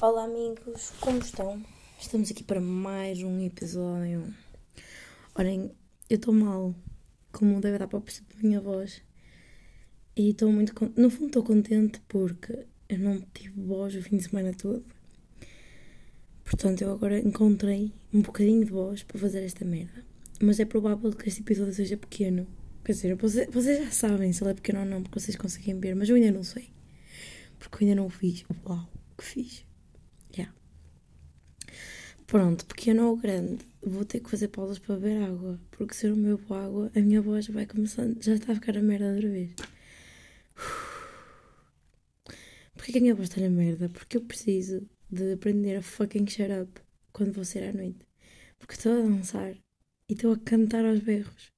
Olá amigos, como estão? Estamos aqui para mais um episódio. Olhem, eu estou mal, como deve dar para perceber da minha voz. E estou muito. Con... No fundo, estou contente porque eu não tive voz o fim de semana todo. Portanto, eu agora encontrei um bocadinho de voz para fazer esta merda. Mas é provável que este episódio seja pequeno. Quer dizer, vocês, vocês já sabem se ele é pequeno ou não, porque vocês conseguem ver, mas eu ainda não sei. Porque eu ainda não o fiz. Uau, que fiz. Pronto, pequeno ou grande, vou ter que fazer pausas para beber água, porque se eu não bebo água, a minha voz vai começando, já está a ficar a merda outra vez. Porquê que a minha voz está na merda? Porque eu preciso de aprender a fucking shut up quando vou sair à noite. Porque estou a dançar e estou a cantar aos berros.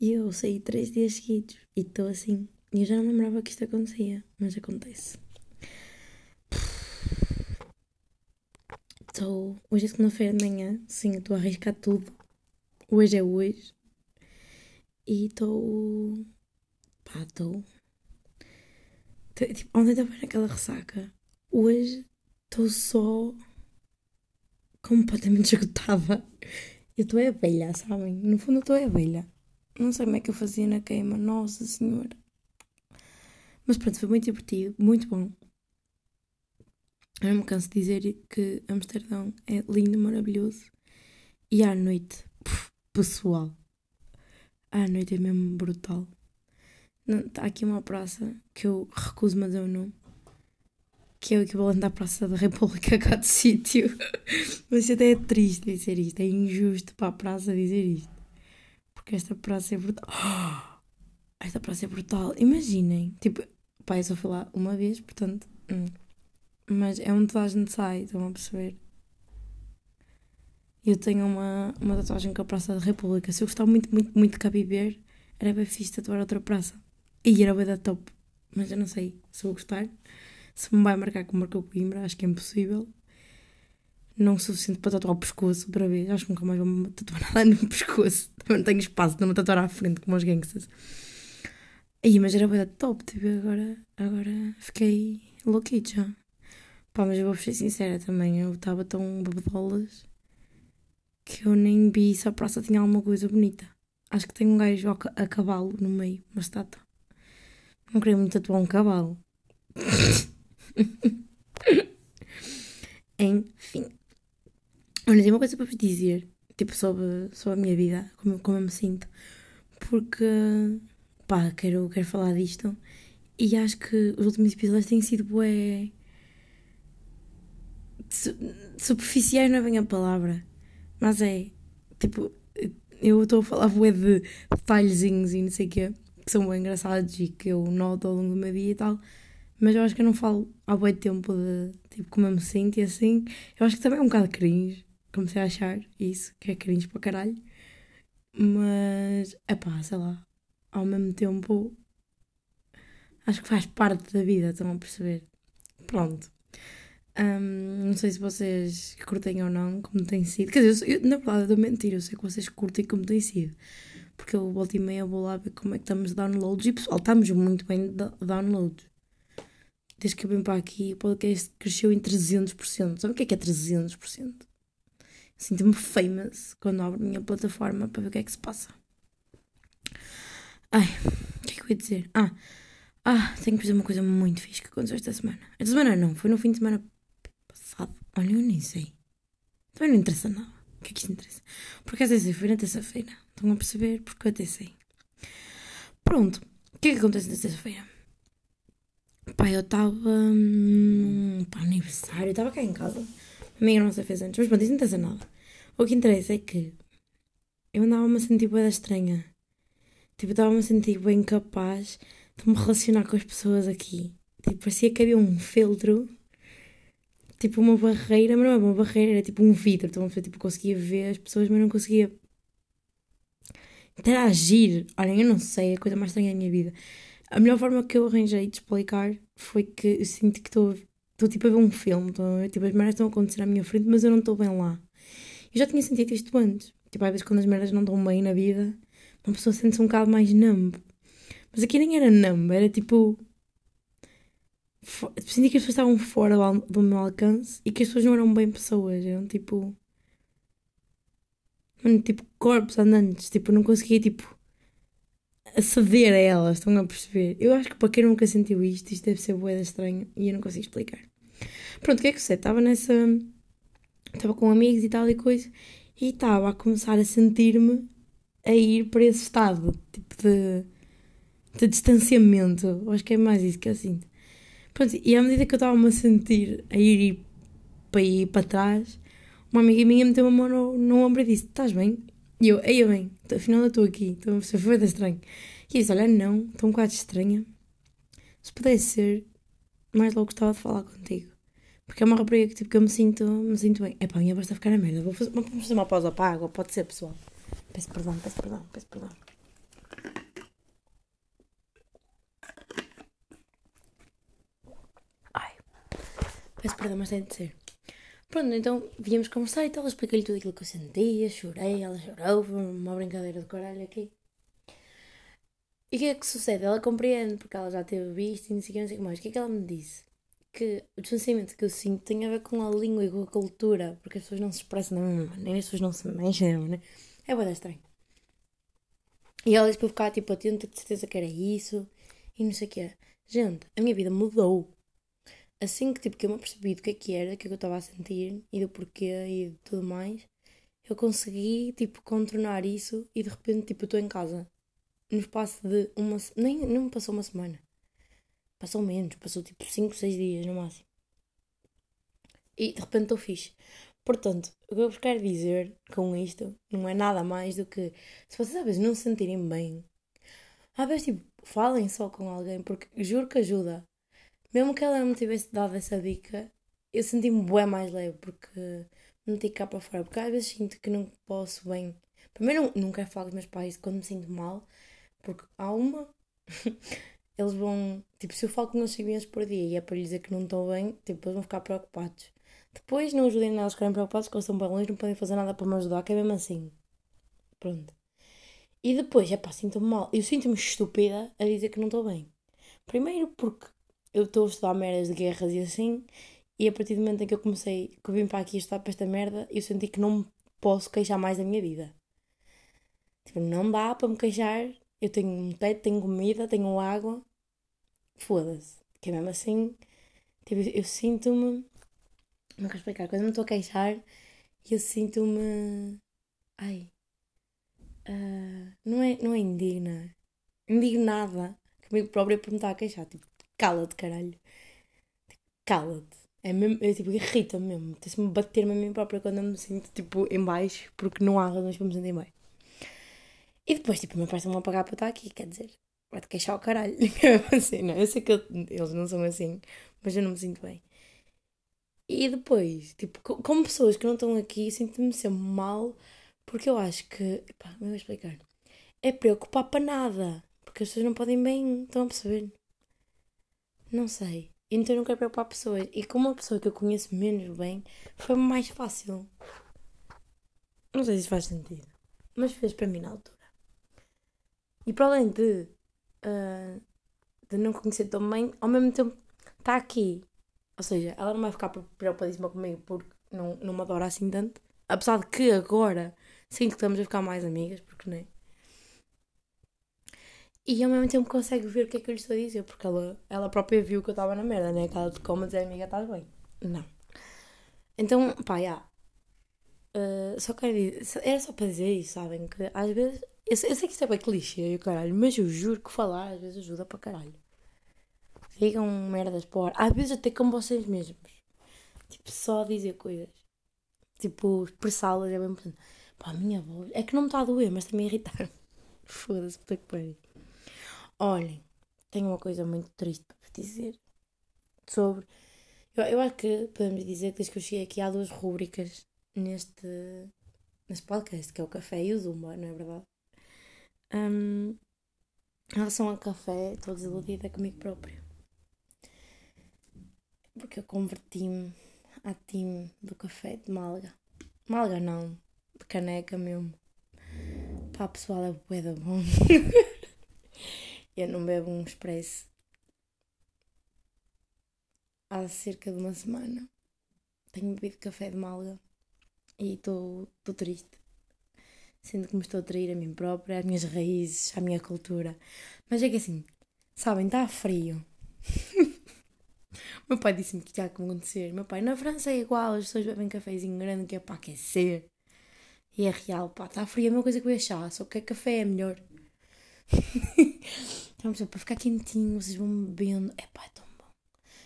E eu saí três dias seguidos e estou assim. E eu já não lembrava que isto acontecia, mas acontece. Estou. Hoje é segunda-feira de manhã, sim, estou a arriscar tudo. Hoje é hoje. E estou. Pá, estou. Tipo, ontem estava naquela ressaca. Hoje estou só. completamente esgotada. Eu estou é abelha, sabem? No fundo, estou é abelha. Não sei como é que eu fazia na queima, nossa senhora. Mas pronto, foi muito divertido, muito bom. Eu não me canso de dizer que Amsterdão é lindo, maravilhoso. E à noite, pessoal, à noite é mesmo brutal. Está aqui uma praça que eu recuso-me a dizer o nome, que é o equivalente à Praça da República cá de sítio. Mas até é triste dizer isto, é injusto para a praça dizer isto. Porque esta praça é brutal. Esta praça é brutal. Imaginem, tipo, pai, eu só fui lá uma vez, portanto. Hum mas é onde toda a gente sai, estão a perceber? Eu tenho uma, uma tatuagem com a Praça da República. Se eu gostava muito, muito, muito de cá viver, era bem fixe tatuar outra praça. E era bem da top. Mas eu não sei se vou gostar. Se me vai marcar como marcou Coimbra, acho que é impossível. Não o suficiente para tatuar o pescoço outra vez. Acho que nunca mais vou tatuar nada no pescoço. Também não tenho espaço de me tatuar à frente como os gangsters. Aí, mas era bem da top. Tipo, agora, agora fiquei louquinha. Pá, mas eu vou ser sincera também, eu estava tão bebedolas que eu nem vi se a praça tinha alguma coisa bonita. Acho que tem um gajo a, cavalo no meio, uma estátua. Não queria muito tatuar um cavalo. Enfim. Olha, tem uma coisa para vos dizer, tipo, sobre, sobre a minha vida, como, como eu me sinto. Porque, pá, quero, quero falar disto. E acho que os últimos episódios têm sido bué superficiais não é bem a palavra, mas é tipo, eu estou a falar bué de detalhezinhos e não sei o quê, que são bem engraçados e que eu noto ao longo do meu dia e tal, mas eu acho que eu não falo há bué tempo de tipo como eu me sinto e assim, eu acho que também é um bocado cringe, comecei a achar isso, que é cringe para caralho, mas é pá, sei lá, ao mesmo tempo acho que faz parte da vida, estão a perceber? Pronto. Um, não sei se vocês curtem ou não, como tem sido. Quer dizer, eu, na verdade, eu dou mentira, eu sei que vocês curtem como tem sido. Porque eu volto e meia vou lá ver como é que estamos de downloads. E pessoal, estamos muito bem de downloads. Desde que eu vim para aqui, o podcast cresceu em 300%. Sabe o que é que é 300%? Sinto-me famous quando abro a minha plataforma para ver o que é que se passa. Ai, o que é que eu ia dizer? Ah, ah, tenho que dizer uma coisa muito fixe que aconteceu esta semana. Esta semana não, foi no fim de semana passado. Olha, eu nem sei. Também não interessa nada. O que é que isto interessa? Porque às vezes foi na terça-feira. Estão a perceber? Porque eu até sei. Pronto. O que é que acontece na terça-feira? Pá, eu estava hum, para aniversário, estava cá em casa. A minha se fez antes, mas pronto, isso não interessa nada. O que interessa é que eu andava-me a sentir estranha. Tipo, estava-me a sentir bem capaz de me relacionar com as pessoas aqui. Tipo, parecia que havia um filtro tipo uma barreira, mas não é uma barreira, era tipo um vidro. Então, tipo, conseguia ver as pessoas, mas não conseguia interagir. Olhem, eu não sei, é a coisa mais estranha da minha vida. A melhor forma que eu arranjei de explicar foi que eu sinto que estou, tipo a ver um filme, estou, tipo, as merdas estão a acontecer à minha frente, mas eu não estou bem lá. Eu já tinha sentido isto antes. Tipo, às vezes quando as merdas não estão bem na vida, uma pessoa sente-se um bocado mais numb. Mas aqui nem era numb, era tipo Senti que as pessoas estavam fora do meu alcance e que as pessoas não eram bem pessoas, eram tipo. Mano, tipo corpos andantes, tipo, não conseguia tipo aceder a elas, estão a perceber? Eu acho que para quem nunca sentiu isto, isto deve ser boeda estranho e eu não consigo explicar. Pronto, o que é que eu sei? Estava nessa. Estava com amigos e tal e coisa e estava a começar a sentir-me a ir para esse estado tipo de, de distanciamento. Eu acho que é mais isso que eu sinto. Pronto, e à medida que eu estava-me a sentir a ir para ir para trás, uma amiga minha meteu uma mão no, no ombro e disse: Estás bem? E eu, aí eu bem, afinal eu estou aqui, então você foi da estranho. E disse: Olha, não, estou um bocado estranha. Se pudesse ser, mais logo gostava de falar contigo. Porque é uma rapariga que, tipo, que eu me sinto, me sinto bem. É pá, minha voz está a ficar na merda. Vou fazer, vamos fazer uma pausa para a água, pode ser, pessoal. Peço perdão, peço perdão, peço perdão. Peço perdão, mas tem de ser. Pronto, então viemos conversar e tal. Expliquei-lhe tudo aquilo que eu sentia, chorei, ela chorou, foi uma brincadeira de caralho aqui. E o que é que sucede? Ela compreende, porque ela já teve visto e não sei o que, mais. O que é que ela me disse? que o distanciamento que eu sinto tem a ver com a língua e com a cultura, porque as pessoas não se expressam da mesma maneira, as pessoas não se mexem da mesma maneira. É boa estranho. E ela disse para eu ficar tipo atenta, de certeza que era isso, e não sei o que é. Gente, a minha vida mudou. Assim que, tipo, que eu me apercebi do que é que era, do que é que eu estava a sentir, e do porquê, e de tudo mais, eu consegui, tipo, contornar isso, e de repente, tipo, estou em casa. No espaço de uma... Nem, me passou uma semana Passou menos, passou tipo 5, 6 dias no máximo. E de repente estou fixe. Portanto, o que eu vos quero dizer com isto não é nada mais do que se vocês às vezes não se sentirem bem, às vezes tipo, falem só com alguém, porque juro que ajuda. Mesmo que ela não me tivesse dado essa dica, eu senti-me bem mais leve, porque não meti cá para fora. Porque às vezes sinto que não posso bem. Primeiro, quero falar com meus pais quando me sinto mal, porque há uma eles vão. Tipo, se eu falo com eles 5 vezes por dia e é para lhes dizer que não estou bem, tipo, eles vão ficar preocupados. Depois não ajudem nelas ficarem preocupados porque eles estão bem longe, não podem fazer nada para me ajudar, que é mesmo assim. Pronto. E depois, é pá, sinto-me mal. Eu sinto-me estúpida a dizer que não estou bem. Primeiro porque eu estou a estudar merdas de guerras e assim, e a partir do momento em que eu comecei, que eu vim para aqui estudar para esta merda, eu senti que não posso queixar mais da minha vida. Tipo, não dá para me queixar eu tenho um teto, tenho comida, tenho água. Foda-se. Que é mesmo assim. Tipo, eu sinto-me. Não quero explicar. Quando me estou a queixar, eu sinto-me. Ai. Uh, não, é, não é indigna. Indignada. Comigo própria por me estar a queixar. Tipo, cala-te, caralho. Cala-te. É mesmo, é, tipo, irrita-me mesmo. Tem-se-me bater-me a mim própria quando eu me sinto, tipo, em baixo, porque não há razões para me sentir bem. E depois, tipo, me parece-me a pagar para estar aqui, quer dizer, vai-te queixar o caralho. assim, não, eu sei que eles não são assim, mas eu não me sinto bem. E depois, tipo, como pessoas que não estão aqui, sinto-me sempre mal, porque eu acho que, pá, me vou explicar, é preocupar para nada, porque as pessoas não podem bem, estão a perceber? Não sei. Então eu não quero preocupar pessoas. E como uma pessoa que eu conheço menos bem, foi mais fácil. Não sei se faz sentido. Mas fez para mim na altura. E para além de, uh, de não conhecer tão bem, ao mesmo tempo está aqui. Ou seja, ela não vai ficar preocupadíssima comigo porque não, não me adora assim tanto. Apesar de que agora sinto que estamos a ficar mais amigas, porque não é? E ao mesmo tempo consegue ver o que é que eu lhe estou a dizer, porque ela, ela própria viu que eu estava na merda, né? Aquela de como dizer, amiga, estás bem? Não. Então, pá, já. Uh, só quero dizer, era só para dizer isso, sabem? Que às vezes eu sei, eu sei que isto é bem clichê, caralho, mas eu juro que falar às vezes ajuda para caralho. Digam merdas para Às vezes até com vocês mesmos. Tipo, só dizer coisas. Tipo, expressá-las é bem importante. Pá, a minha voz. É que não me está a doer, mas está-me a irritar. Foda-se, puta que pariu. Olhem, tenho uma coisa muito triste para vos dizer. Sobre. Eu, eu acho que podemos dizer que desde que eu cheguei aqui há duas rúbricas neste, neste podcast, que é o café e o zumba, não é verdade? Um, em relação ao café, estou desiludida comigo própria. Porque eu converti-me à time do café de malga. Malga não, de caneca mesmo. Pá, pessoal, é bué da bom. eu não bebo um expresso há cerca de uma semana. Tenho bebido café de malga e estou triste. Sinto que me estou a trair a mim própria, às minhas raízes, à minha cultura. Mas é que assim, sabem, está frio. meu pai disse-me que que acontecer. Meu pai, na França é igual, as pessoas bebem cafezinho grande que é para aquecer. E é real, pá, está frio, é uma coisa que eu ia achar, só que café é melhor. então, para ficar quentinho, vocês vão bebendo. É pá, é tão bom.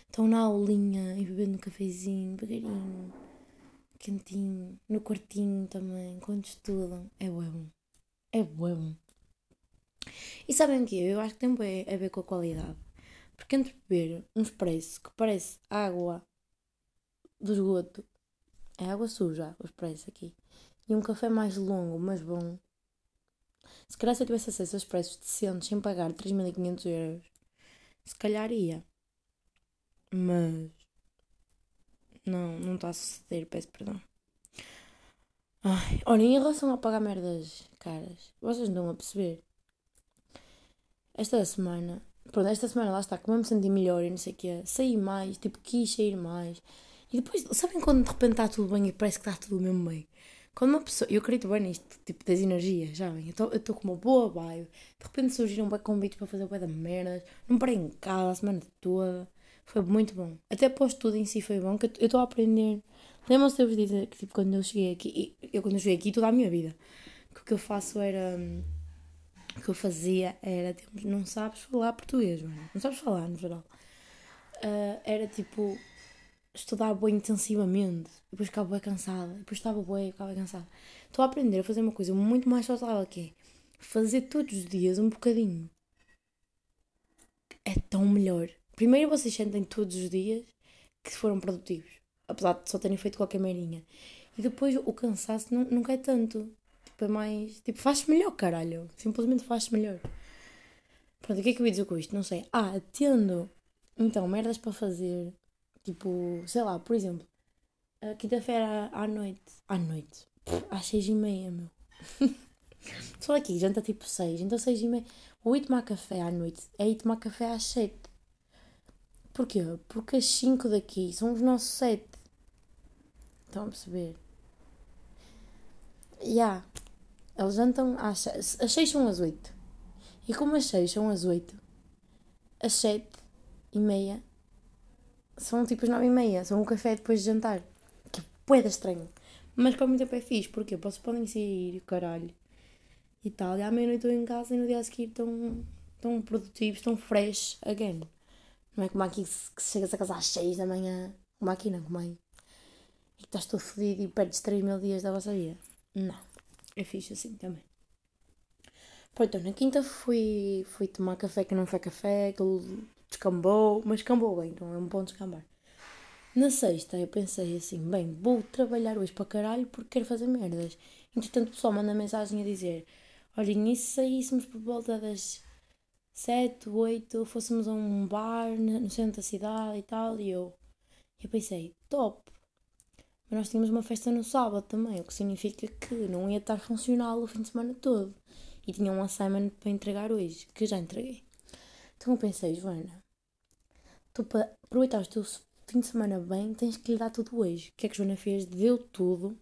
Estão na aulinha e bebendo um cafezinho, devagarinho, quentinho, no quartinho também, quando estudam. É bom. É bom. E sabem o que? Eu acho que tem a ver com a qualidade. Porque entre beber um expresso que parece água do esgoto, é água suja, o expresso aqui, e um café mais longo, mas bom, se calhar se eu tivesse acesso a expressos decentes sem pagar 3.500 euros, se calhar ia. Mas. Não, não está a suceder, peço perdão. Ai, olha, em relação a pagar merdas caras, vocês não a perceber. Esta semana, pronto, esta semana lá está, como eu me senti melhor e não sei o quê, saí mais, tipo, quis sair mais. E depois, sabem quando de repente está tudo bem e parece que está tudo mesmo bem? Quando uma pessoa. Eu acredito bem nisto, tipo, das energias, já bem. Eu estou com uma boa vibe. De repente surgiram bem convites para fazer o pé da merdas. Não parei em casa a semana toda. Foi muito bom. Até pós tudo em si foi bom, que eu estou a aprender. Lembram-se de eu vos dizer que, tipo, quando eu cheguei aqui. Eu, quando eu cheguei aqui, toda a minha vida. Que o que eu faço era. O que eu fazia era. Tipo, não sabes falar português, mano. Não sabes falar, no geral. Uh, era tipo estudar bem intensivamente, depois ficava bem cansada, depois estava bem, ficava cansada. Estou a aprender a fazer uma coisa muito mais saudável que é fazer todos os dias um bocadinho. É tão melhor. Primeiro vocês sentem todos os dias que foram produtivos, apesar de só terem feito qualquer meirinha. E depois o cansaço não, nunca é tanto. Tipo, é mais. Tipo, faz melhor, caralho. Simplesmente faz melhor. Pronto, o que é que eu ia dizer com isto? Não sei. Ah, tendo então merdas para fazer Tipo, sei lá, por exemplo, quinta-feira à noite. À noite. Às seis e meia, meu. Só aqui, janta tipo seis. Então seis e meia. Ou ir tomar café à noite. É ir tomar café às sete. Porquê? Porque as cinco daqui são os nossos sete. Estão a perceber? Já. Yeah. Eles jantam às seis. As seis são às oito. E como as seis são às oito, às sete e meia são tipo as nove e meia, são um café depois de jantar. Que é estranho. Mas para muito tempo é fixe, porque vocês podem sair, caralho, e tal. E à meia-noite estou em casa e no dia a seguir estão, estão produtivos, estão fresh again. Não é como aqui que chegas a casa às seis da manhã, como aqui não, como aí. E estás todo fodido e perdes 3 mil dias da vossa vida. Não. É fixe assim também. Pronto, então na quinta fui, fui tomar café que não foi café, aquilo descambou, mas descambou bem, então é um bom descambar. Na sexta eu pensei assim, bem, vou trabalhar hoje para caralho porque quero fazer merdas. Entretanto o pessoal manda mensagem a dizer, olhem, e se saíssemos por volta das sete, oito, fôssemos a um bar no centro da cidade e tal, e eu, eu pensei, top. Mas nós tínhamos uma festa no sábado também, o que significa que não ia estar funcional o fim de semana todo. E tinha um assignment para entregar hoje, que já entreguei. Então eu pensei, Joana, tu para aproveitar o teu fim de semana bem, tens que lhe dar tudo hoje. O que é que Joana fez? Deu tudo.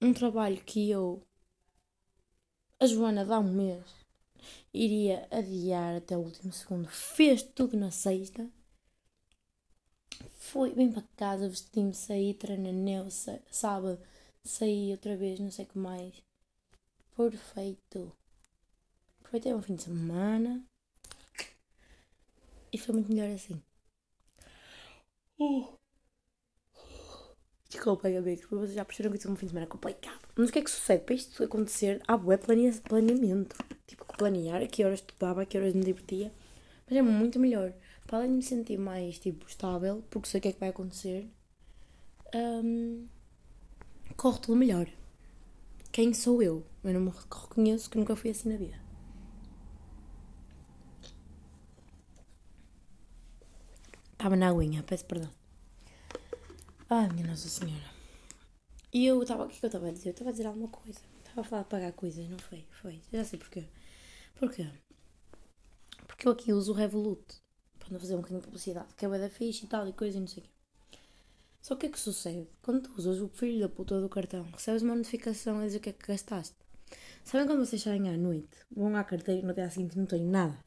Um trabalho que eu, a Joana, dá um mês, iria adiar até o último segundo. Fez tudo na sexta. Fui bem para casa, vesti-me, saí, treinei, sábado, saí outra vez, não sei o que mais. Perfeito. Aproveitei um fim de semana. E foi muito melhor assim. Uh. Desculpem, amigos, porque vocês já perceberam que isso é um fim de semana complicado. Mas o que é que sucede? Para isto acontecer, há bué planeamento. Tipo, planear a que horas estudava, a que horas me divertia. Mas é muito melhor. Para além de me sentir mais, tipo, estável, porque sei o que é que vai acontecer, um, corre tudo melhor. Quem sou eu? Eu não me reconheço que nunca fui assim na vida. Estava na aguinha, peço perdão. Ai, minha Nossa Senhora. E eu estava. O que, é que eu estava a dizer? Eu estava a dizer alguma coisa. Estava a falar de pagar coisas, não foi? Foi. Já sei porquê. Porquê? Porque eu aqui uso o Revolut. pronto, a fazer um bocadinho de publicidade, que é da fixe e tal, e coisa e não sei o quê. Só que o que é que sucede? Quando tu usas o filho da puta do cartão, recebes uma notificação a dizer o que é que gastaste. Sabem quando vocês saem à noite, vão à carteira e no dia seguinte não têm nada?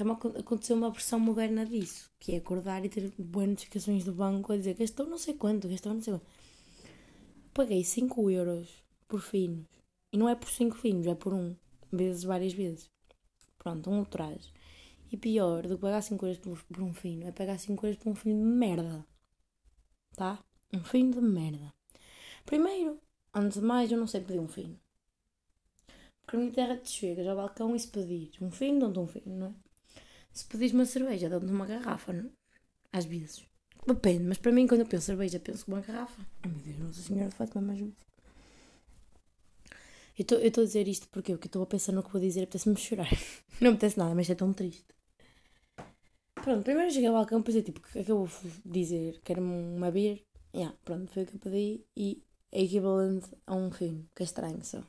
Então aconteceu uma versão moderna disso, que é acordar e ter boas notificações do banco a dizer gastou não sei quanto, gastou não sei quanto. Paguei 5 euros por finos. E não é por 5 finos, é por um. Vezes, várias vezes. Pronto, um ultraje. E pior do que pagar 5 euros por, por um fino é pagar 5 euros por um fino de merda tá? Um fino de merda. Primeiro, antes de mais, eu não sei pedir um fino. Porque a minha terra te chegas ao balcão e se pedir um fino, dão-te um fino, não é? Se pedires uma cerveja, dão-te uma garrafa, não? Às vezes. Depende, mas para mim, quando eu penso cerveja, penso com uma garrafa. Ai meu Deus, Nossa Senhora de Fátima, me ajude. Eu estou a dizer isto porque, eu estou a pensar no que vou dizer apetece-me chorar. Não apetece nada, mas é tão triste. Pronto, primeiro cheguei ao balcão, pensei tipo, o que é que eu vou dizer? Quero-me uma beer? Yeah, pronto, foi o que eu pedi e é equivalente a um fino, que é estranho só.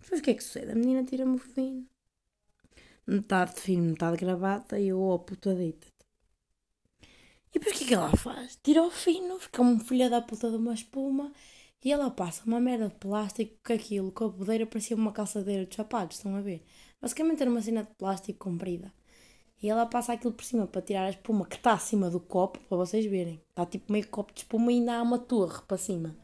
Depois o que é que sucede? A menina tira-me o fino, metade de fino, metade de gravata e eu, oh puta, deita-te. E depois o que é que ela faz? Tira o fino, fica uma filha da puta de uma espuma e ela passa uma merda de plástico com aquilo, com a podeira parecia uma calçadeira de sapatos, estão a ver? Basicamente era uma cena de plástico comprida. E ela passa aquilo por cima para tirar a espuma que está acima do copo, para vocês verem. Está tipo meio copo de espuma e ainda há uma torre para cima.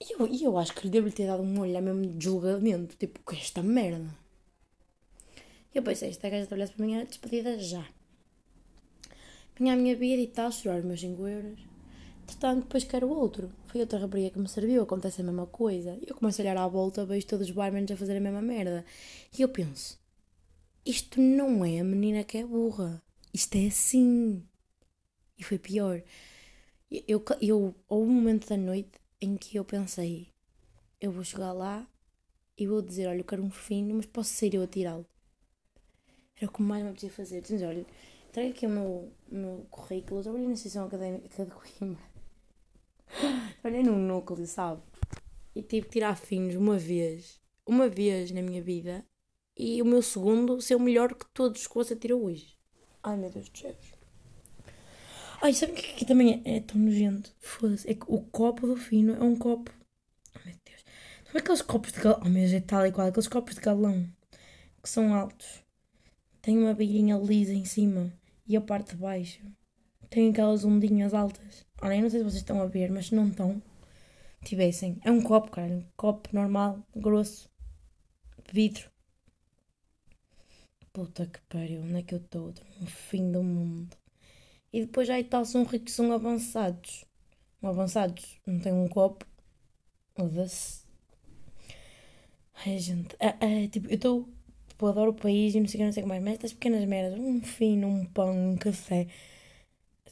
E eu, eu acho que lhe devo ter dado um olhar mesmo de julgamento. Tipo, que é esta merda? E eu pensei, esta gaja trabalhasse para era despedida já. Vinha a minha vida e tal, chorar os meus 5 euros. Entretanto, depois quero outro. Foi outra rapariga que me serviu, acontece a mesma coisa. E eu começo a olhar à volta, vejo todos os barmans a fazer a mesma merda. E eu penso, isto não é a menina que é burra. Isto é assim. E foi pior. Eu, eu, houve um momento da noite em que eu pensei: eu vou chegar lá e vou dizer: olha, eu quero um fino, mas posso ser eu a tirá-lo. Era o que mais me apetecia fazer. Dizer, olha, trago aqui o meu, meu currículo. Eu trabalhei na Associação Académica de Coimbra. Trabalhei num núcleo, sabe? E tive que tirar finos uma vez. Uma vez na minha vida e o meu segundo ser o melhor que todos que você tirou hoje. Ai meu Deus do céu. Ai, sabe o que aqui também é, é tão nojento? Foda-se. É que o copo do fino é um copo. Oh meu Deus. Sabe aqueles copos de galão? Oh meu Deus, é tal e qual. Aqueles copos de galão que são altos. Tem uma beirinha lisa em cima e a parte de baixo tem aquelas ondinhas altas. Olha, eu não sei se vocês estão a ver, mas se não estão, tivessem. É um copo, cara. Um copo normal, grosso, vidro. Puta que pariu, onde é que eu estou? No fim do mundo. E depois já tal são ricos, são avançados. Avançados, não tem um copo. Foda-se. Ai, gente. É, é, tipo, eu estou. Tipo, adoro o país e não sei o que, não sei o que mais. Mas estas pequenas merdas, um fino, um pão, um café.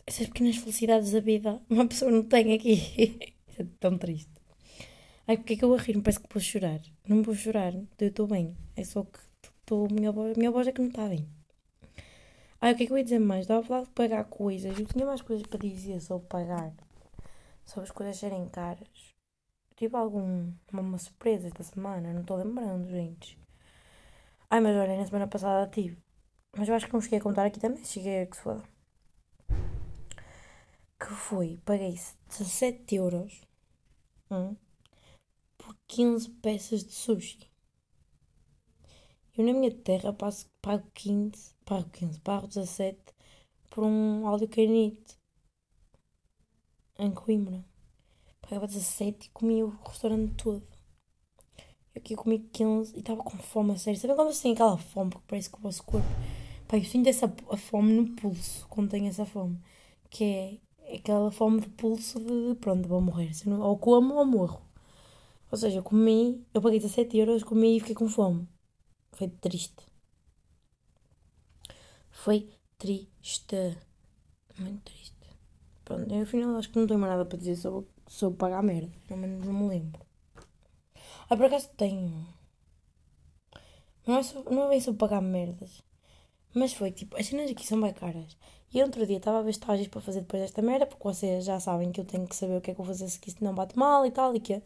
Essas pequenas felicidades da vida, uma pessoa não tem aqui. é tão triste. Ai, porque é que eu a rir? Me parece que vou chorar. Não vou chorar, eu estou bem. É só que Estou, minha voz, minha voz é que não está bem. Ah, o que é que eu ia dizer mais? Estava a falar de pagar coisas. Eu tinha mais coisas para dizer sobre pagar. Sobre as coisas serem caras. Tive alguma uma surpresa esta semana. Não estou lembrando, gente. Ai, mas olha, na semana passada tive. Mas eu acho que não cheguei a contar aqui também. Cheguei a que se foda. Que foi, paguei 17 euros hum, por 15 peças de sushi. Eu na minha terra passo, pago 15, pago 15, pago 17 por um áudio canite em Coimbra. Pagava 17 e comia o restaurante todo. Eu aqui comi 15 e estava com fome a sério. Sabe quando você tem aquela fome porque parece que o vosso corpo. Pá, eu sinto essa a fome no pulso quando tenho essa fome. Que é aquela fome de pulso de pronto, vou morrer. Ou como ou morro. Ou seja, eu comi, eu paguei 17 euros, comi e fiquei com fome. Foi triste. Foi triste. Muito triste. Pronto, eu afinal acho que não tenho mais nada para dizer sobre, sobre pagar merda. Não, não me lembro. Ah, por acaso tenho. Não é, sobre, não é bem sobre pagar merdas. Mas foi tipo, as cenas aqui são bem caras. E outro dia estava a ver estágios para fazer depois desta merda, porque vocês já sabem que eu tenho que saber o que é que eu vou fazer se isto não bate mal e tal, e que e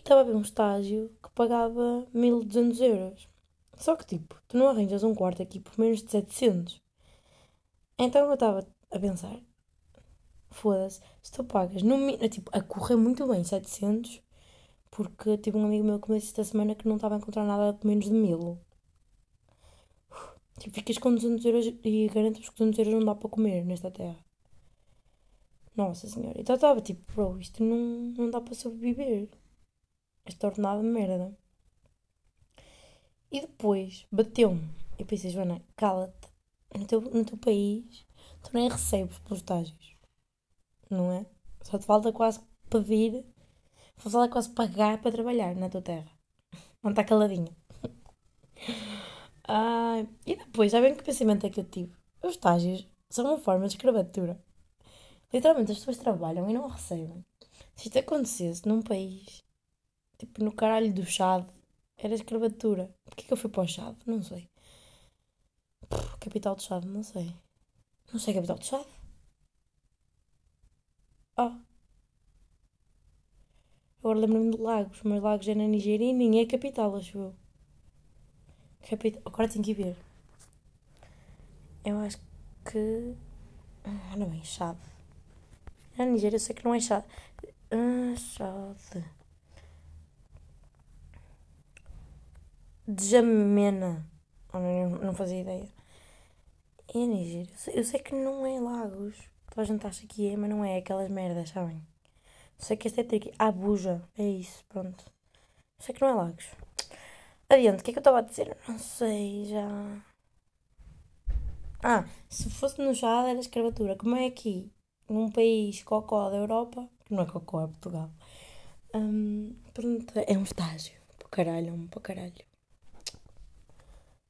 estava a ver um estágio que pagava 1200 euros. Só que, tipo, tu não arranjas um quarto aqui por menos de 700. Então eu estava a pensar, foda-se, se tu pagas, no, tipo, a correr muito bem 700, porque tive um amigo meu que me disse esta semana que não estava a encontrar nada de menos de mil. Tipo, ficas com 200 euros e garanto-vos que 200 euros não dá para comer nesta terra. Nossa senhora. Então estava tipo, bro, isto não, não dá para sobreviver. Esta ordenada de merda. E depois bateu-me. Eu pensei, Joana, cala-te. No teu, no teu país, tu nem recebes estágios. Não é? Só te falta quase pedir, te falta quase pagar para trabalhar na tua terra. Não está caladinha. Ah, e depois, já que pensamento é que eu tive? Os estágios são uma forma de escravatura. Literalmente, as pessoas trabalham e não recebem. Se isto acontecesse num país, tipo no caralho do Chad, era escravatura. Porquê que eu fui para o Chad? Não sei. Puf, capital do Chad, não sei. Não sei capital do Chad. Ah. Agora lembro-me de Lagos, mas Lagos é na Nigéria e nem é capital, acho eu. Capital. Agora tenho que ver. Eu acho que. Ah, não é chave. Na Nigéria eu sei que não é chave. Ah, chave. Djamena. Oh, não, não fazia ideia. É Nigéria. Eu sei, eu sei que não é Lagos. Toda a gente acha que é, mas não é aquelas merdas, sabem? Sei que este é tricky. Abuja. É isso, pronto. Sei que não é Lagos. Adiante, o que é que eu estava a dizer? Não sei, já. Ah, se fosse no Chad era escravatura. Como é aqui, num país cocó da Europa, que não é cocó, é Portugal, um, pronto, é um estágio. Para caralho, um para caralho.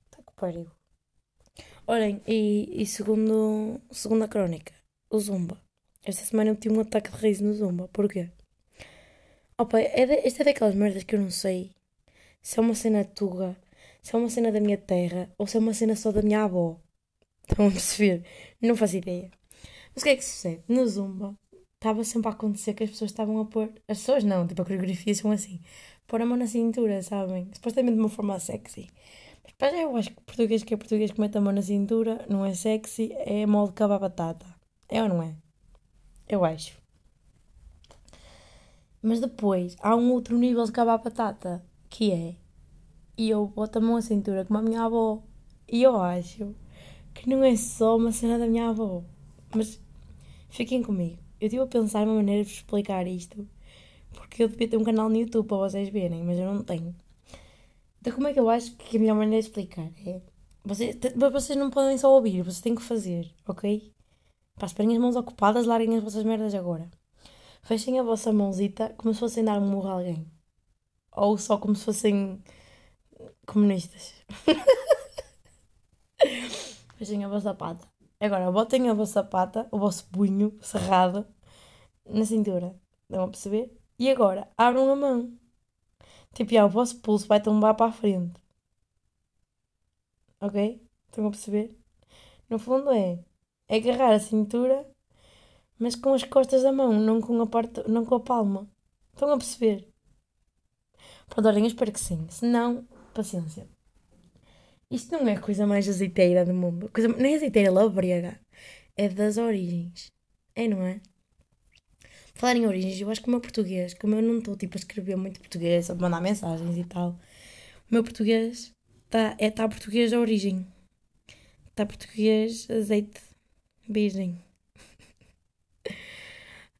Está que pariu. Olhem, e, e segundo, segundo a crónica, o Zumba. Esta semana eu tive um ataque de riso no Zumba. Porquê? Opa, é de, esta é daquelas merdas que eu não sei se é uma cena tuga, se é uma cena da minha terra ou se é uma cena só da minha avó. Estão a perceber? Não faço ideia. Mas o que é que sucede? No Zumba estava sempre a acontecer que as pessoas estavam a pôr. As pessoas não, tipo a coreografia são assim. Pôr a mão na cintura, sabem? Supostamente de uma forma sexy. Mas já eu acho que português que é português que mete a mão na cintura não é sexy, é molde de batata. É ou não é? Eu acho. Mas depois há um outro nível de cavar batata que é e eu boto a mão à cintura como a minha avó. E eu acho que não é só uma cena da minha avó. Mas fiquem comigo. Eu estive a pensar uma maneira de vos explicar isto. Porque eu devia ter um canal no YouTube para vocês verem, mas eu não tenho. Então como é que eu acho que a melhor maneira de explicar é... Vocês, vocês não podem só ouvir, vocês têm que fazer, ok? Para esperem as mãos ocupadas, larguem as vossas merdas agora. Fechem a vossa mãozita como se fossem dar um murro a alguém ou só como se fossem comunistas. Fechem a vossa pata. Agora, botem a vossa pata, o vosso punho cerrado na cintura. Estão a perceber? E agora, abram a mão. Tipo, já, o vosso pulso vai tombar para a frente. Ok? Estão a perceber? No fundo é agarrar a cintura, mas com as costas da mão, não com a, parte, não com a palma. Estão a perceber? Pronto, olhem, espero que sim. Se não, paciência. Isto não é a coisa mais azeiteira do mundo. Coisa, nem azeiteira, labrega. É das origens. É, não é? Falar em origens, eu acho que o meu português, como eu não estou tipo, a escrever muito português, a mandar mensagens e tal, o meu português está é, tá português da origem. Está português azeite virgem.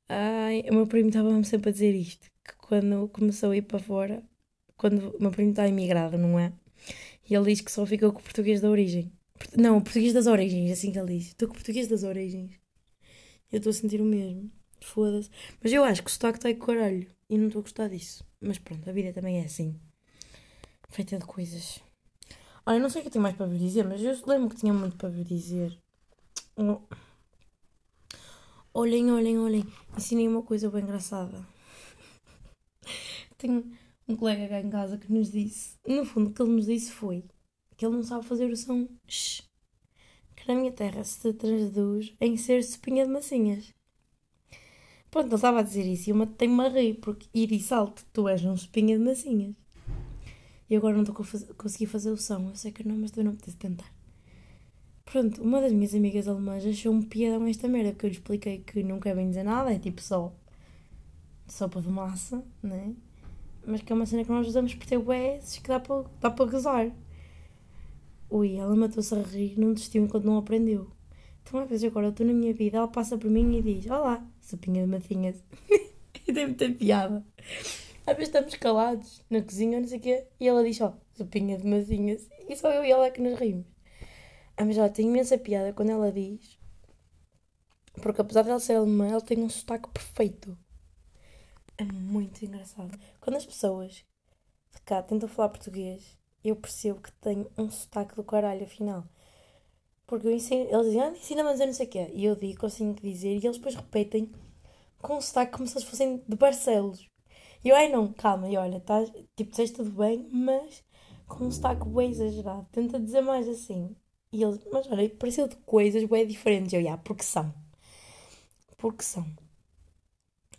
Ai, o meu primo estava-me sempre a dizer isto, que quando começou a ir para fora, quando o meu primo está imigrado, não é? E ele diz que só fica com o português da origem. Não, o português das origens, assim que ele diz. Estou com o português das origens. Eu estou a sentir o mesmo. Foda-se. Mas eu acho que o sotaque está aí com caralho. E não estou a gostar disso. Mas pronto, a vida também é assim. Feita de coisas. Olha, não sei o que eu tenho mais para vos dizer, mas eu lembro que tinha muito para vos dizer. Olhem, olhem, olhem. Ensinei uma coisa bem engraçada. tenho um colega cá em casa que nos disse, no fundo, o que ele nos disse foi que ele não sabe fazer o som sh, que na minha terra se traduz em ser sopinha de massinhas. Pronto, ele estava a dizer isso e eu tenho-me a rir, porque ir e salto, tu és um sopinha de massinhas. E agora não estou a fazer o som. Eu sei que não, mas eu não preciso tentar. Pronto, uma das minhas amigas alemãs achou-me piadão esta merda, porque eu lhe expliquei que não quer bem dizer nada, é tipo só sopa de massa, né? Mas que é uma cena que nós usamos por ter bués que dá para, dá para gozar. Ui, ela matou-se a rir, não desistiu enquanto não aprendeu. Então, às vezes, agora eu estou na minha vida, ela passa por mim e diz: Olá, sopinha de matinhas. e tem muita piada. Às vezes estamos calados na cozinha, não sei o quê, e ela diz: Ó, oh, sopinha de matinhas. E só eu e ela é que nos rimos. Mas ela tem imensa piada quando ela diz. Porque apesar de ela ser alemã, ela tem um sotaque perfeito. É muito engraçado. Quando as pessoas de cá tentam falar português, eu percebo que tenho um sotaque do caralho, afinal. Porque eu ensino, eles dizem, ah, ensina-me a dizer não sei o quê. E eu digo, que dizer, e eles depois repetem com um sotaque como se eles fossem de Barcelos. E eu, ai não, calma, e olha, tá, tipo, dizes tudo bem, mas com um sotaque bem exagerado. Tenta dizer mais assim. E eles, mas olha, pareceu de coisas bem diferentes. Eu, já, porque são. Porque são.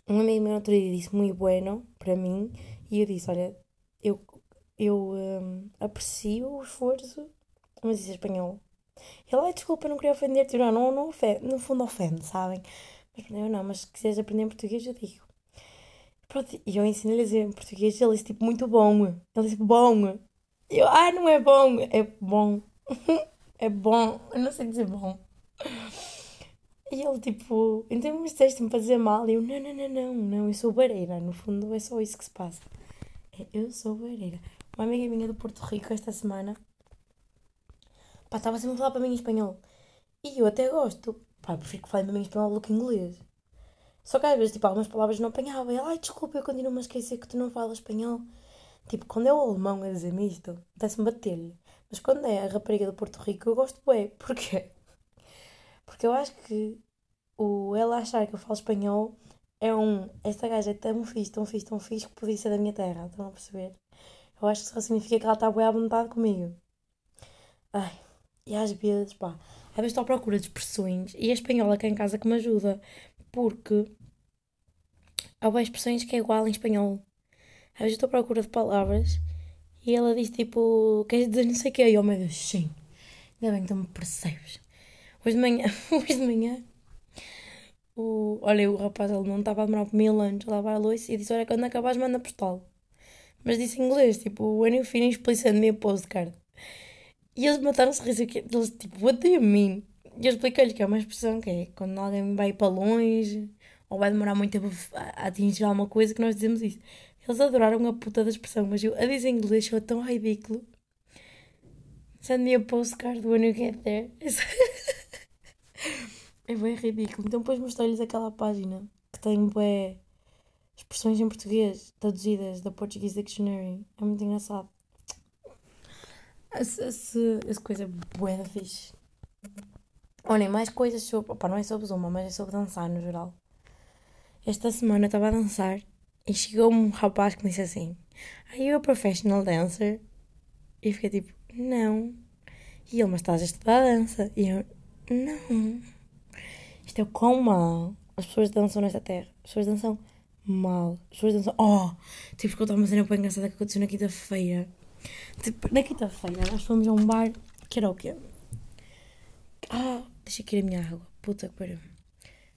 Um amigo meu outro dia disse muito bueno para mim e eu disse: Olha, eu, eu um, aprecio o esforço, mas isso é espanhol. Ele, ai, desculpa, não queria ofender-te. Não, não, não ofende, no fundo ofende, sabem? Mas eu não, mas se quiseres aprender português, eu digo. Pronto, e eu dizer em português, ele disse tipo muito bom. Ele disse bom. Eu, ai, não é bom, é bom. é bom, eu não sei dizer bom. E ele tipo, então me disseste-me para dizer mal. E eu, não, não, não, não, não, eu sou bareira. No fundo é só isso que se passa. É, eu sou bareira. Uma amiga minha do Porto Rico esta semana, pá, estava sempre a falar para mim em espanhol. E eu até gosto. Pá, prefiro que fale para mim em espanhol do que em inglês. Só que às vezes, tipo, algumas palavras não apanhava. E ela, ai, desculpa, eu continuo a esquecer que tu não falas espanhol. Tipo, quando é o alemão a dizer-me isto, dá-se-me bater-lhe. Mas quando é a rapariga do Porto Rico, eu gosto bem. Porquê? Porque eu acho que o ela achar que eu falo espanhol é um. Esta gaja é tão fixe, tão fixe, tão fixe que podia ser da minha terra. Estão a perceber? Eu acho que isso significa que ela está bem à vontade comigo. Ai, e às vezes, pá, às vezes estou à procura de expressões e a espanhola cá em casa que me ajuda. Porque há boas expressões que é igual em espanhol. Às vezes estou à procura de palavras e ela diz tipo, queres dizer não sei o quê? E eu, meu Deus, sim. Ainda bem que tu me percebes. Hoje de manhã, hoje de manhã, o, olha, o rapaz alemão estava a demorar mil anos a lavar a louça e disse: Olha, quando acabares, manda postal. Mas disse em inglês, tipo, when you finish, please send me a postcard. E eles mataram-se a rir, eles, tipo, what do you mean? E eu expliquei-lhes que é uma expressão que é quando alguém vai para longe ou vai demorar muito tempo a atingir alguma coisa que nós dizemos isso. Eles adoraram a puta da expressão, mas eu a dizer em inglês sou tão ridículo. Send me a postcard when you get there. É bem ridículo. Então depois mostrei-lhes aquela página que tem bué expressões em português traduzidas da Portuguese Dictionary. É muito engraçado. Essa, coisa é bué da fixe. Olhem, mais coisas sobre... Opa, não é sobre Zumba, mas é sobre dançar no geral. Esta semana estava a dançar e chegou um rapaz que me disse assim Are you a professional dancer? E eu fiquei tipo, não. E ele, mas estás a estudar dança? E eu, não. Isto é quão mal as pessoas dançam nesta terra. As pessoas dançam mal. As pessoas dançam. Oh! Tive que contar uma cena bem engraçada que aconteceu na quinta-feira. Tipo, na quinta-feira nós fomos a um bar que era o quê? Ah, deixa aqui a minha água. Puta que pariu.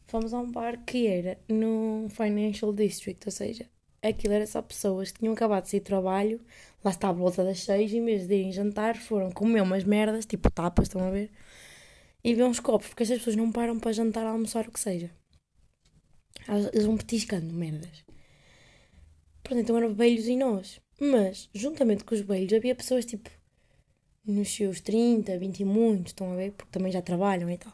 Fomos a um bar que era no Financial District, ou seja, aquilo era só pessoas que tinham acabado de sair de trabalho, lá está a volta das seis, e em vez de irem jantar, foram comer umas merdas, tipo tapas, estão a ver? e ver uns copos, porque estas pessoas não param para jantar, almoçar, o que seja. Eles vão petiscando merdas. Pronto, então eram velhos e nós. Mas, juntamente com os velhos, havia pessoas tipo nos seus 30, 20 e muitos, estão a ver? Porque também já trabalham e tal.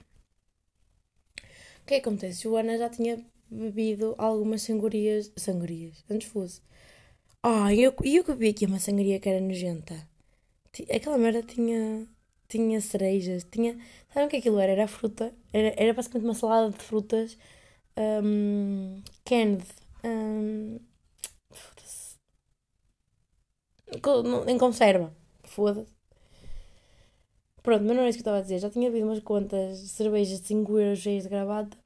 O que é que acontece? O Ana já tinha bebido algumas sangorias. Sangorias, antes fosse. Ah, e eu, eu que bebi aqui uma sangria que era nojenta. Aquela merda tinha tinha cerejas, tinha. Sabem o que aquilo era? Era fruta. Era, era basicamente uma salada de frutas um, canned. Um. Em conserva. Foda-se. Pronto, mas não é isso que eu estava a dizer. Já tinha havido umas quantas cervejas de 5 euros cheias de gravata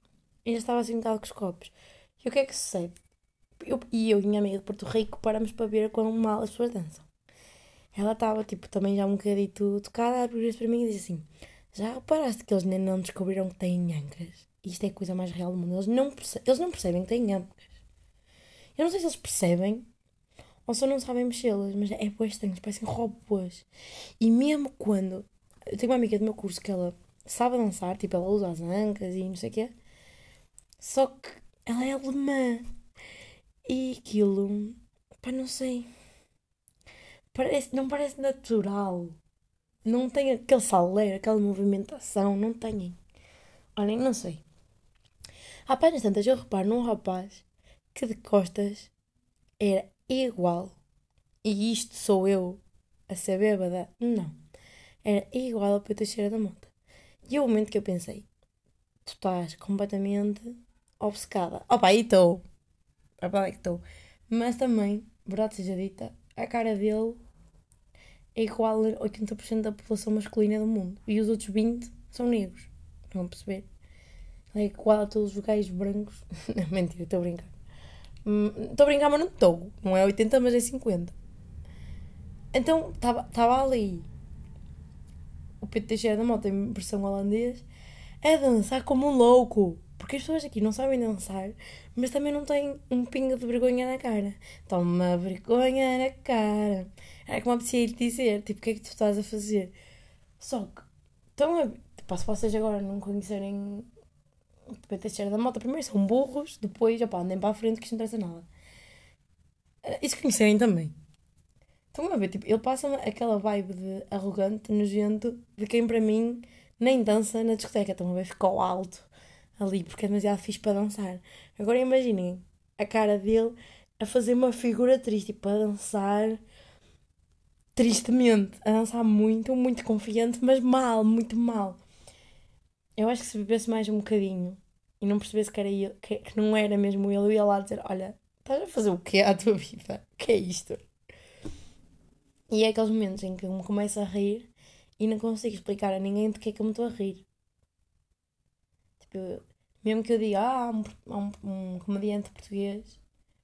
e já estava assim um bocado com os copos. E o que é que sucede? Eu, e eu e minha amiga de Porto Rico paramos para ver quão mal as pessoas dançam. ela estava, tipo, também já um bocadito tocada, abriu para mim e disse assim: Já reparaste que eles nem não descobriram que têm ancas? Isto é a coisa mais real do mundo. Eles não, eles não percebem que têm ancas. Eu não sei se eles percebem ou só não sabem mexê-las, mas é boas estranhas, parecem robôs. E mesmo quando. Eu tenho uma amiga do meu curso que ela sabe dançar, tipo, ela usa as ancas e não sei o quê. Só que ela é alemã. E aquilo. Pá, não sei. Parece, não parece natural. Não tem aquele saleiro, aquela movimentação, não tem. Olhem, não sei. Há tantas eu reparo num rapaz que de costas era igual. E isto sou eu a ser bêbada? Não. Era igual a Pedro Teixeira da Mota. E o momento que eu pensei, tu estás completamente obcecada. Opa, aí estou. A verdade é que estou. Mas também, verdade seja dita, a cara dele é igual a 80% da população masculina do mundo. E os outros 20% são negros. Estão a perceber? Ele é igual a todos os gajos brancos. Mentira, estou a brincar. Hum, estou a brincar, mas não estou. Não é 80, mas é 50. Então, estava ali o Pedro Teixeira da Mota em versão holandês a dançar como um louco. Porque as pessoas aqui não sabem dançar, mas também não têm um pingo de vergonha na cara. Toma vergonha na cara. Era como apetecia lhe dizer, tipo, o que é que tu estás a fazer? Só que, estão. Tipo, se vocês agora não conhecerem o Pedro Teixeira da Mota, primeiro são burros, depois, opá, andem para a frente que isto não interessa nada. Eh, e se conhecerem também. Estão a ver, tipo, ele passa aquela vibe de arrogante, nojento, de quem para mim nem dança na discoteca. Estão a ver, ficou alto ali, porque é demasiado fixe para dançar. Agora imaginem a cara dele a fazer uma figura triste, tipo, a dançar tristemente, a dançar muito, muito confiante, mas mal, muito mal. Eu acho que se bebesse mais um bocadinho e não percebesse que, era ele, que, que não era mesmo ele, eu ia lá dizer: Olha, estás a fazer o quê à tua vida? O que é isto? E é aqueles momentos em que eu me começo a rir e não consigo explicar a ninguém de que é que eu me estou a rir. Tipo, mesmo que eu diga, ah, há um, um, um comediante português,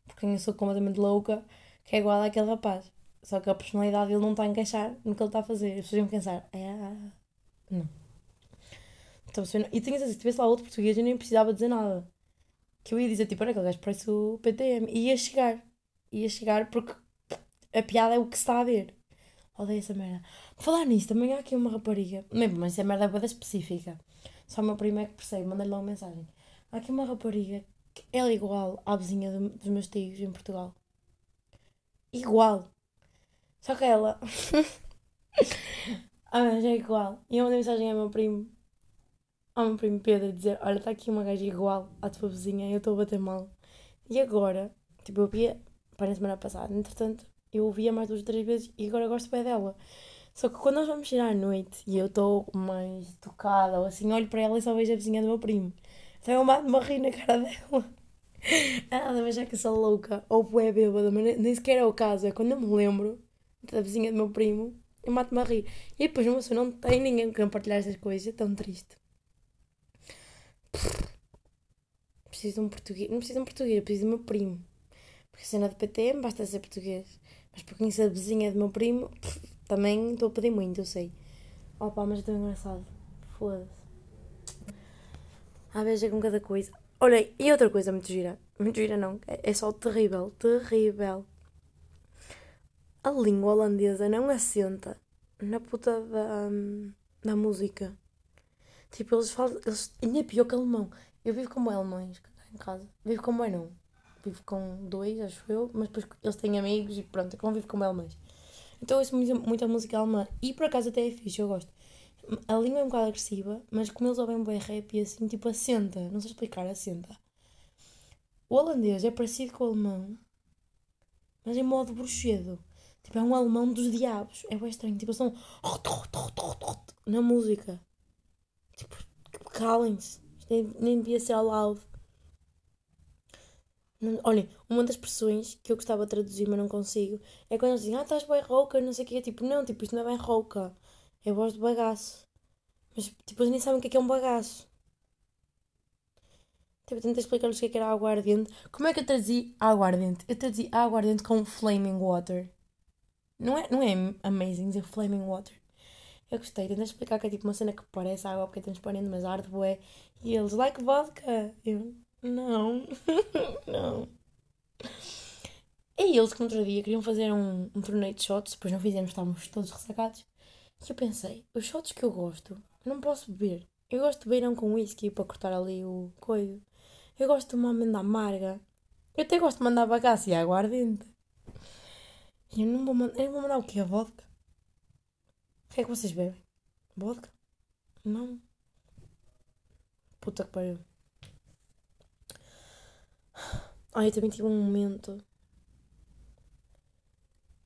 porque eu sou completamente louca, que é igual àquele rapaz. Só que a personalidade dele não está a encaixar no que ele está a fazer. As pessoas iam pensar, é. Não. Então, e tenho certeza, se tivesse lá outro português, eu nem precisava dizer nada. Que eu ia dizer, tipo, olha, aquele gajo parece o PTM. E ia chegar. Ia chegar porque a piada é o que se está a ver. Odeio essa merda. Por falar nisso, também há aqui uma rapariga. Mesmo, mas essa merda é bada específica. Só o meu primo é que percebe, manda-lhe uma mensagem. Há aqui uma rapariga que é igual à vizinha dos meus tios em Portugal. Igual. Só que ela. ah, mas é igual. E eu mandei mensagem ao meu primo. Ao meu primo Pedro dizer: Olha, está aqui uma gaja igual à tua vizinha eu estou a bater mal. E agora, tipo, eu via. Para a semana passada, entretanto, eu ouvia mais duas ou três vezes e agora gosto bem dela. Só que quando nós vamos sair à noite e eu estou mais tocada ou assim, olho para ela e só vejo a vizinha do meu primo. Então eu mato-me a rir na cara dela. Ela deve achar que sou louca ou é bêbada, mas nem sequer é o caso. É quando eu me lembro da vizinha do meu primo, eu mato-me a rir. E depois pessoa não tem ninguém que partilhar essas coisas, é tão triste. Preciso de um português. Não preciso de um português, preciso do meu primo. Porque a cena de PTM basta ser português. Mas para conhecer a vizinha do meu primo, também estou a pedir muito, eu sei. Opa, mas é tão engraçado. Foda-se. Há vezes é com cada coisa. Olha, e outra coisa muito gira. Muito gira não, é, é só terrível, terrível. A língua holandesa não assenta na puta da, hum, da música. Tipo, eles falam. Eles, ainda é pior que alemão. Eu vivo como alemães em casa. Vivo como é não vivo com dois, acho eu, mas depois eles têm amigos e pronto, eu convivo com alemães. Então eu ouço muita, música alemã e por acaso até é fixe, eu gosto. A língua é um bocado agressiva, mas como eles ouvem bem rap e assim, tipo, assenta, não sei explicar, assenta. O holandês é parecido com o alemão, mas em modo bruxedo. Tipo, é um alemão dos diabos. É bem estranho. Tipo, são na música. Tipo, calem-se. Nem, nem devia ser ao loud. Olhem, uma das expressões que eu gostava de traduzir, mas não consigo, é quando eles dizem, ah, estás bem rouca, não sei o que. É tipo, não, tipo, isto não é bem rouca, é voz de bagaço. Mas, tipo, eles nem sabem o que é, que é um bagaço. Tipo, tentei explicar-lhes o que, é que era aguardente. Como é que eu traduzi aguardente? Eu traduzi aguardente com flaming water. Não é, não é amazing, é flaming water. Eu gostei, tentei explicar que é tipo uma cena que parece água porque é transparente, mas arde bué. E eles, like vodka. Eu, não, não. E eles que no outro dia queriam fazer um, um torneio de shots, depois não fizemos, estávamos todos ressacados. E eu pensei, os shots que eu gosto, não posso beber. Eu gosto de beirão com whisky para cortar ali o coelho. Eu gosto de uma amenda amarga. Eu até gosto de mandar bagaço e água ardente. E eu não vou mandar. Eu vou mandar o quê? A vodka? O que é que vocês bebem? Vodka? Não. Puta que pariu. Ah, eu também tive um momento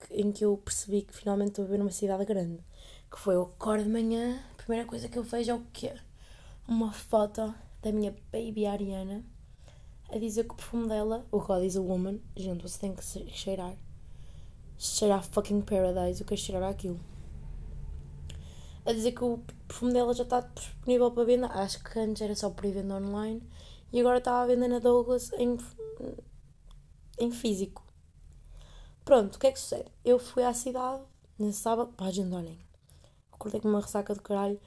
em que eu percebi que finalmente estou a viver numa cidade grande. Que foi eu acordo de manhã, a primeira coisa que eu vejo é o quê? Uma foto da minha baby Ariana a dizer que o perfume dela, o God is a Woman, gente, você tem que cheirar. Cheirar fucking paradise, eu quero cheirar aquilo. A dizer que o perfume dela já está disponível para venda. Acho que antes era só para venda online e agora está a vender na Douglas em, em físico. Pronto, o que é que sucede? Eu fui à cidade nesse sábado, pá, gente, olhem. Acordei com uma ressaca de caralho,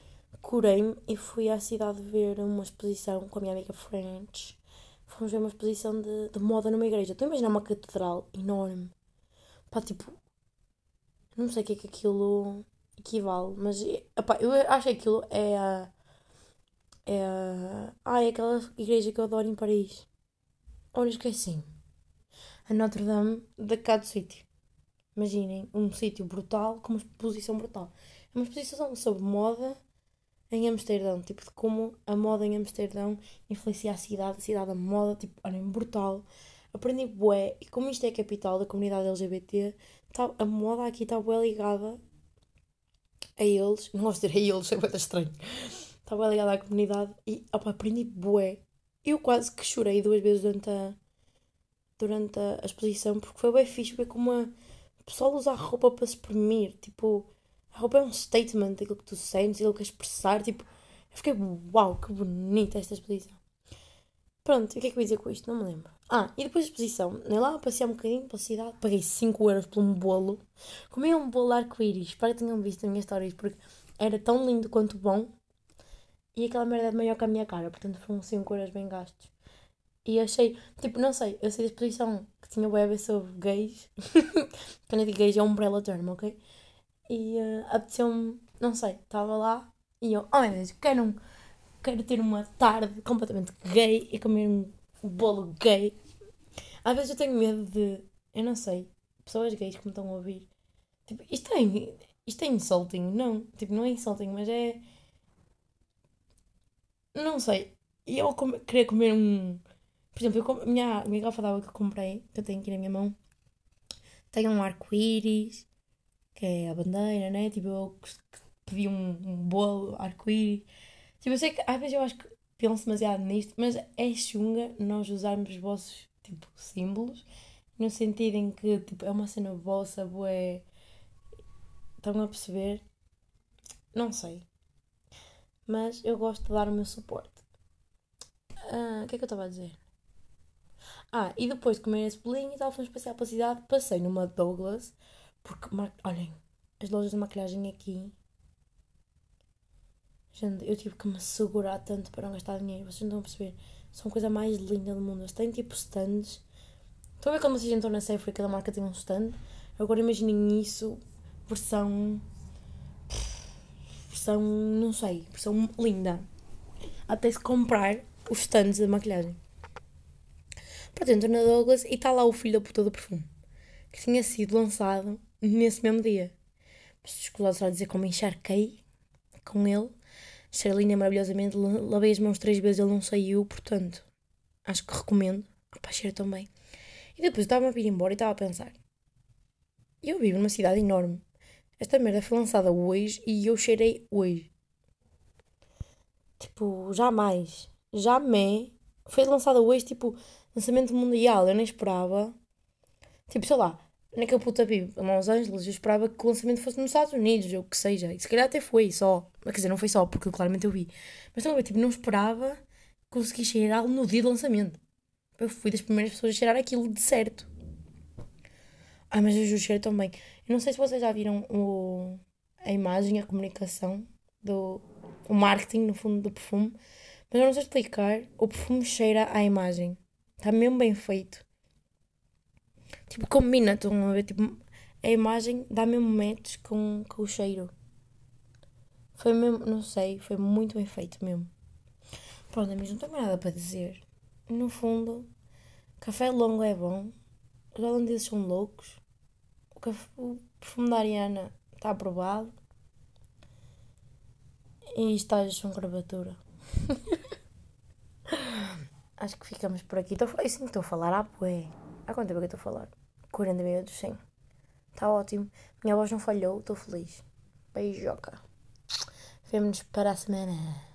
curei-me e fui à cidade ver uma exposição com a minha amiga French fomos ver uma exposição de, de moda numa igreja. Estou a imaginar uma catedral enorme. Pá, tipo. Não sei o que é que aquilo equivale, mas. Epá, eu acho que aquilo é a. É. Ah, é aquela igreja que eu adoro em Paris. Olha, esqueci. A Notre Dame da cada sítio. Imaginem, um sítio brutal com uma exposição brutal. É uma exposição sobre moda em Amsterdão, tipo, de como a moda em Amsterdão influencia a cidade, a cidade da moda, tipo, olhem, brutal. Aprendi bué, e como isto é a capital da comunidade LGBT, tá, a moda aqui está bué ligada a eles, não gosto de dizer a eles, é bué estranho, bué ligada à comunidade, e, opa, aprendi bué. Eu quase que chorei duas vezes durante a, durante a exposição, porque foi bem fixe ver como a, o pessoal usa a roupa para se exprimir, tipo a roupa é um statement daquilo que tu sentes, daquilo que queres expressar. Tipo, eu fiquei, uau, que bonita esta exposição. Pronto, o que é que eu ia dizer com isto? Não me lembro. Ah, e depois da exposição, nem lá, passei um bocadinho pela cidade, paguei 5 euros por um bolo. Comi um bolo arco-íris, espero que tenham visto a minha história, porque era tão lindo quanto bom. E aquela merda é maior que a minha cara, portanto foram 5 euros bem gastos. E achei, tipo, não sei, eu sei da exposição que tinha web sobre gays. Quando eu digo gays é um umbrella term, ok? e uh, apeteceu-me, não sei, estava lá e eu, oh meu Deus, quero, um, quero ter uma tarde completamente gay e comer um bolo gay. Às vezes eu tenho medo de, eu não sei, pessoas gays que me estão a ouvir. Tipo, isto é, isto é insulting, não, tipo, não é insulting, mas é. Não sei, eu come, queria comer um. Por exemplo, eu, minha, minha garrafa d'água que eu comprei, que eu tenho aqui na minha mão, tem um arco-íris que é a bandeira, né? Tipo, eu pedi um, um bolo arco-íris. Tipo, eu sei que às vezes eu acho que penso demasiado nisto, mas é chunga nós usarmos os vossos, tipo, símbolos, no sentido em que, tipo, é uma cena vossa, boé. Estão a perceber? Não sei. Mas eu gosto de dar o meu suporte. Ah, o que é que eu estava a dizer? Ah, e depois de comer esse bolinho e tal, fomos passear pela cidade. Passei numa Douglas porque, olhem, as lojas de maquilhagem aqui. Gente, eu tive que me segurar tanto para não gastar dinheiro. Vocês não estão a perceber. São a coisa mais linda do mundo. Eles têm tipo stands. Estão a ver como vocês entram na Sephora cada marca tem um stand? Agora imaginem isso, versão. Versão. não sei, versão linda. Até se comprar os stands da maquilhagem. Pronto, entro na Douglas e está lá o filho da puta do perfume. Que tinha sido lançado nesse mesmo dia. Escusado só dizer como encharquei com ele. Charlene é maravilhosamente, lavei as mãos três vezes, ele não saiu, portanto, acho que recomendo. Opa, cheira tão bem. E depois estava a vir embora e estava a pensar: eu vivo numa cidade enorme. Esta merda foi lançada hoje e eu cheirei hoje. Tipo, jamais. Jamais. Foi lançada hoje, tipo, lançamento mundial. Eu nem esperava. Tipo, sei lá, naquele puta a Los Angeles, eu esperava que o lançamento fosse nos Estados Unidos, ou o que seja. E se calhar até foi só. Quer dizer, não foi só, porque claramente eu vi. Mas também, tipo, não esperava conseguir cheirá-lo no dia do lançamento. Eu fui das primeiras pessoas a cheirar aquilo de certo. Ah, mas eu cheiro também. Eu não sei se vocês já viram o, a imagem, a comunicação, do, o marketing, no fundo, do perfume. Mas eu não sei explicar. O perfume cheira à imagem. Está mesmo bem feito. Tipo, combina, estão a ver? Tipo, a imagem dá mesmo match com, com o cheiro. Foi mesmo, não sei, foi muito bem feito mesmo. Pronto, mas não tenho nada para dizer. No fundo, café longo é bom. Os holandeses são loucos. O, perfume da Ariana está aprovado. E estágios são gravatura. Acho que ficamos por aqui. Estou, sim estou a falar. Ah, poé. Há quanto tempo é que estou a falar? 40 minutos, sim. Está ótimo. Minha voz não falhou. Estou feliz. Beijoca. Vemo-nos para a semana.